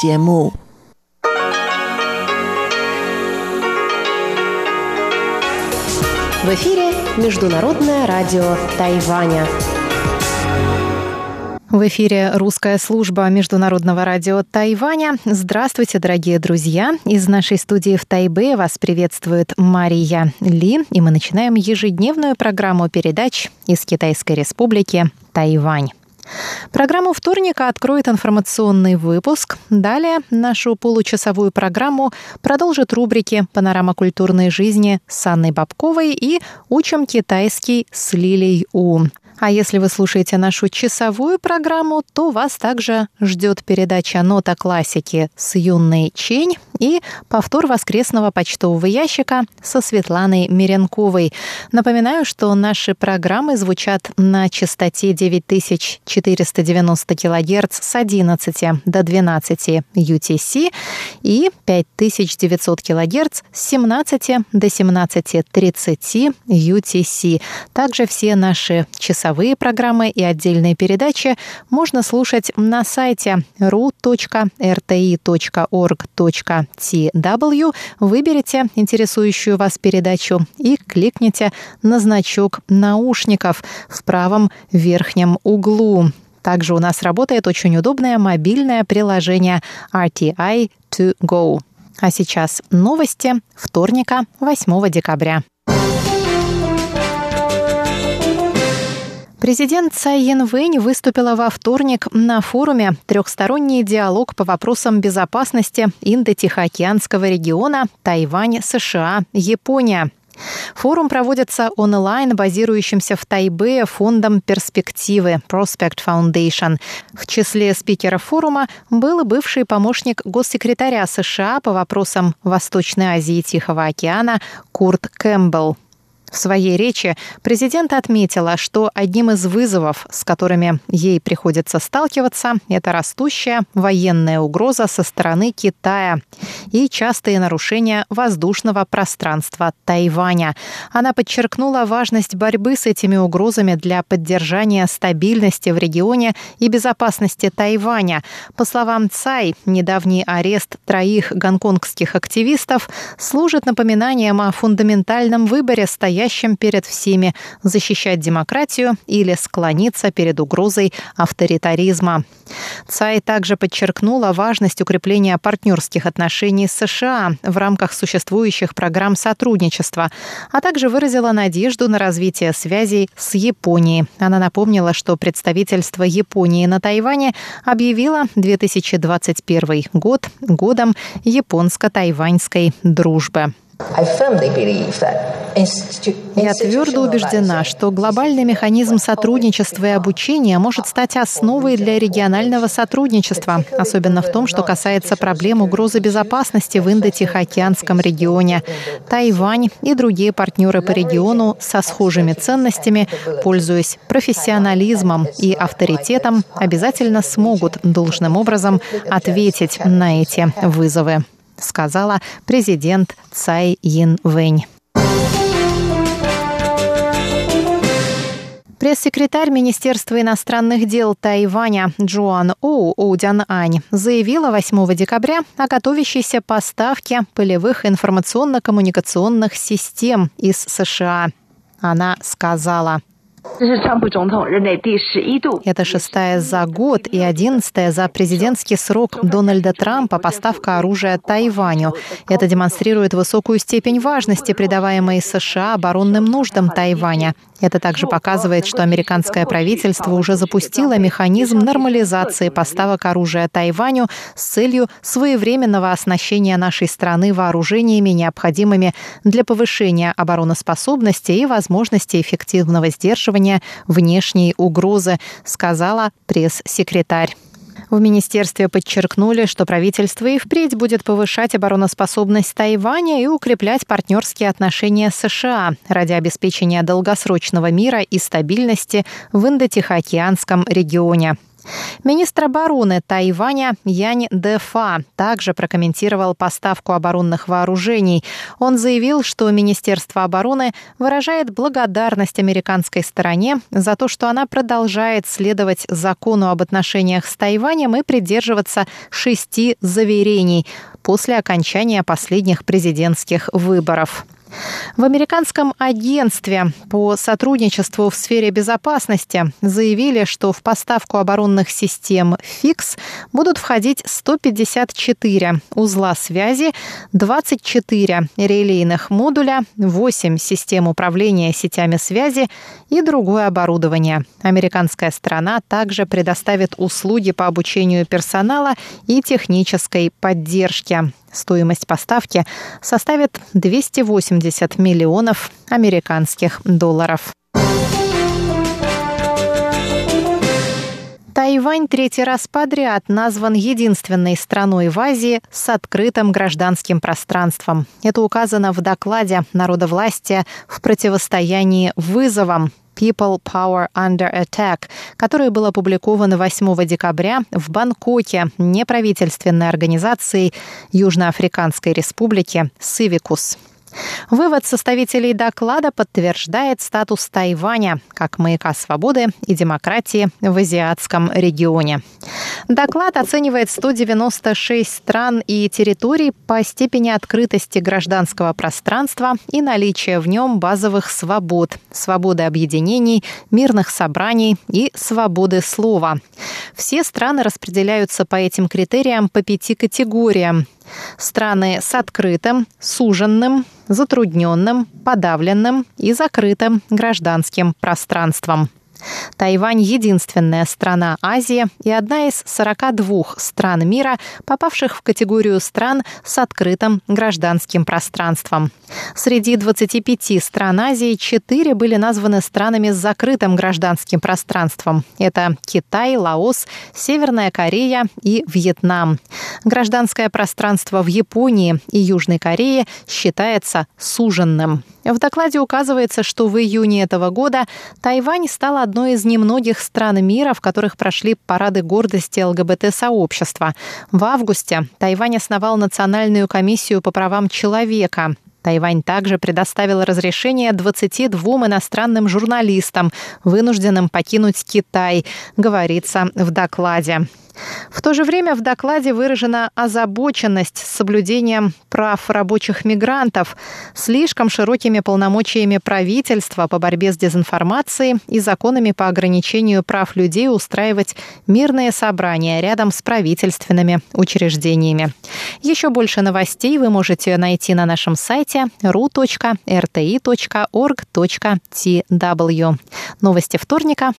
节目。В эфире Международное радио Тайваня. В эфире русская служба Международного радио Тайваня. Здравствуйте, дорогие друзья! Из нашей студии в Тайбе вас приветствует Мария Ли, и мы начинаем ежедневную программу передач из Китайской Республики Тайвань. Программу вторника откроет информационный выпуск. Далее нашу получасовую программу продолжит рубрики «Панорама культурной жизни» с Анной Бабковой и «Учим китайский с Лилей У». А если вы слушаете нашу часовую программу, то вас также ждет передача «Нота классики» с юной Чень и повтор воскресного почтового ящика со Светланой Миренковой. Напоминаю, что наши программы звучат на частоте 9490 кГц с 11 до 12 UTC и 5900 кГц с 17 до 17.30 UTC. Также все наши часовые часовые программы и отдельные передачи можно слушать на сайте ru.rti.org.tw. Выберите интересующую вас передачу и кликните на значок наушников в правом верхнем углу. Также у нас работает очень удобное мобильное приложение RTI To Go. А сейчас новости вторника, 8 декабря. Президент Цай Янвэнь выступила во вторник на форуме «Трехсторонний диалог по вопросам безопасности Индо-Тихоокеанского региона Тайвань, США, Япония». Форум проводится онлайн, базирующимся в Тайбе фондом перспективы Prospect Foundation. В числе спикеров форума был бывший помощник госсекретаря США по вопросам Восточной Азии и Тихого океана Курт Кэмпбелл. В своей речи президент отметила, что одним из вызовов, с которыми ей приходится сталкиваться, это растущая военная угроза со стороны Китая и частые нарушения воздушного пространства Тайваня. Она подчеркнула важность борьбы с этими угрозами для поддержания стабильности в регионе и безопасности Тайваня. По словам Цай, недавний арест троих гонконгских активистов служит напоминанием о фундаментальном выборе стоящего стоящим перед всеми, защищать демократию или склониться перед угрозой авторитаризма. Цай также подчеркнула важность укрепления партнерских отношений с США в рамках существующих программ сотрудничества, а также выразила надежду на развитие связей с Японией. Она напомнила, что представительство Японии на Тайване объявило 2021 год годом японско-тайваньской дружбы. Я твердо убеждена, что глобальный механизм сотрудничества и обучения может стать основой для регионального сотрудничества, особенно в том, что касается проблем угрозы безопасности в Индо-Тихоокеанском регионе. Тайвань и другие партнеры по региону со схожими ценностями, пользуясь профессионализмом и авторитетом, обязательно смогут должным образом ответить на эти вызовы сказала президент Цай Ин-Вэнь. Пресс-секретарь Министерства иностранных дел Тайваня Джоан Оу Оудян Ань заявила 8 декабря о готовящейся поставке полевых информационно-коммуникационных систем из США. Она сказала – это шестая за год и одиннадцатая за президентский срок Дональда Трампа поставка оружия Тайваню. Это демонстрирует высокую степень важности, придаваемой США оборонным нуждам Тайваня. Это также показывает, что американское правительство уже запустило механизм нормализации поставок оружия Тайваню с целью своевременного оснащения нашей страны вооружениями, необходимыми для повышения обороноспособности и возможности эффективного сдерживания внешней угрозы, сказала пресс-секретарь. В министерстве подчеркнули, что правительство и впредь будет повышать обороноспособность Тайваня и укреплять партнерские отношения с США ради обеспечения долгосрочного мира и стабильности в Индо-Тихоокеанском регионе. Министр обороны Тайваня Янь Дефа также прокомментировал поставку оборонных вооружений. Он заявил, что Министерство обороны выражает благодарность американской стороне за то, что она продолжает следовать закону об отношениях с Тайванем и придерживаться шести заверений после окончания последних президентских выборов. В американском агентстве по сотрудничеству в сфере безопасности заявили, что в поставку оборонных систем ФИКС будут входить 154 узла связи, 24 релейных модуля, 8 систем управления сетями связи и другое оборудование. Американская сторона также предоставит услуги по обучению персонала и технической поддержки. Стоимость поставки составит 280 миллионов американских долларов. Тайвань третий раз подряд назван единственной страной в Азии с открытым гражданским пространством. Это указано в докладе народовластия в противостоянии вызовам People Power Under Attack, который был опубликован 8 декабря в Бангкоке неправительственной организацией Южноафриканской республики Сивикус. Вывод составителей доклада подтверждает статус Тайваня как маяка свободы и демократии в азиатском регионе. Доклад оценивает 196 стран и территорий по степени открытости гражданского пространства и наличия в нем базовых свобод, свободы объединений, мирных собраний и свободы слова. Все страны распределяются по этим критериям по пяти категориям. Страны с открытым, суженным, затрудненным, подавленным и закрытым гражданским пространством. Тайвань – единственная страна Азии и одна из 42 стран мира, попавших в категорию стран с открытым гражданским пространством. Среди 25 стран Азии 4 были названы странами с закрытым гражданским пространством. Это Китай, Лаос, Северная Корея и Вьетнам. Гражданское пространство в Японии и Южной Корее считается суженным. В докладе указывается, что в июне этого года Тайвань стала одной из немногих стран мира, в которых прошли парады гордости ЛГБТ-сообщества. В августе Тайвань основал Национальную комиссию по правам человека. Тайвань также предоставил разрешение 22 иностранным журналистам, вынужденным покинуть Китай, говорится в докладе. В то же время в докладе выражена озабоченность с соблюдением прав рабочих мигрантов, слишком широкими полномочиями правительства по борьбе с дезинформацией и законами по ограничению прав людей устраивать мирные собрания рядом с правительственными учреждениями. Еще больше новостей вы можете найти на нашем сайте ru.rti.org.tw. Новости вторника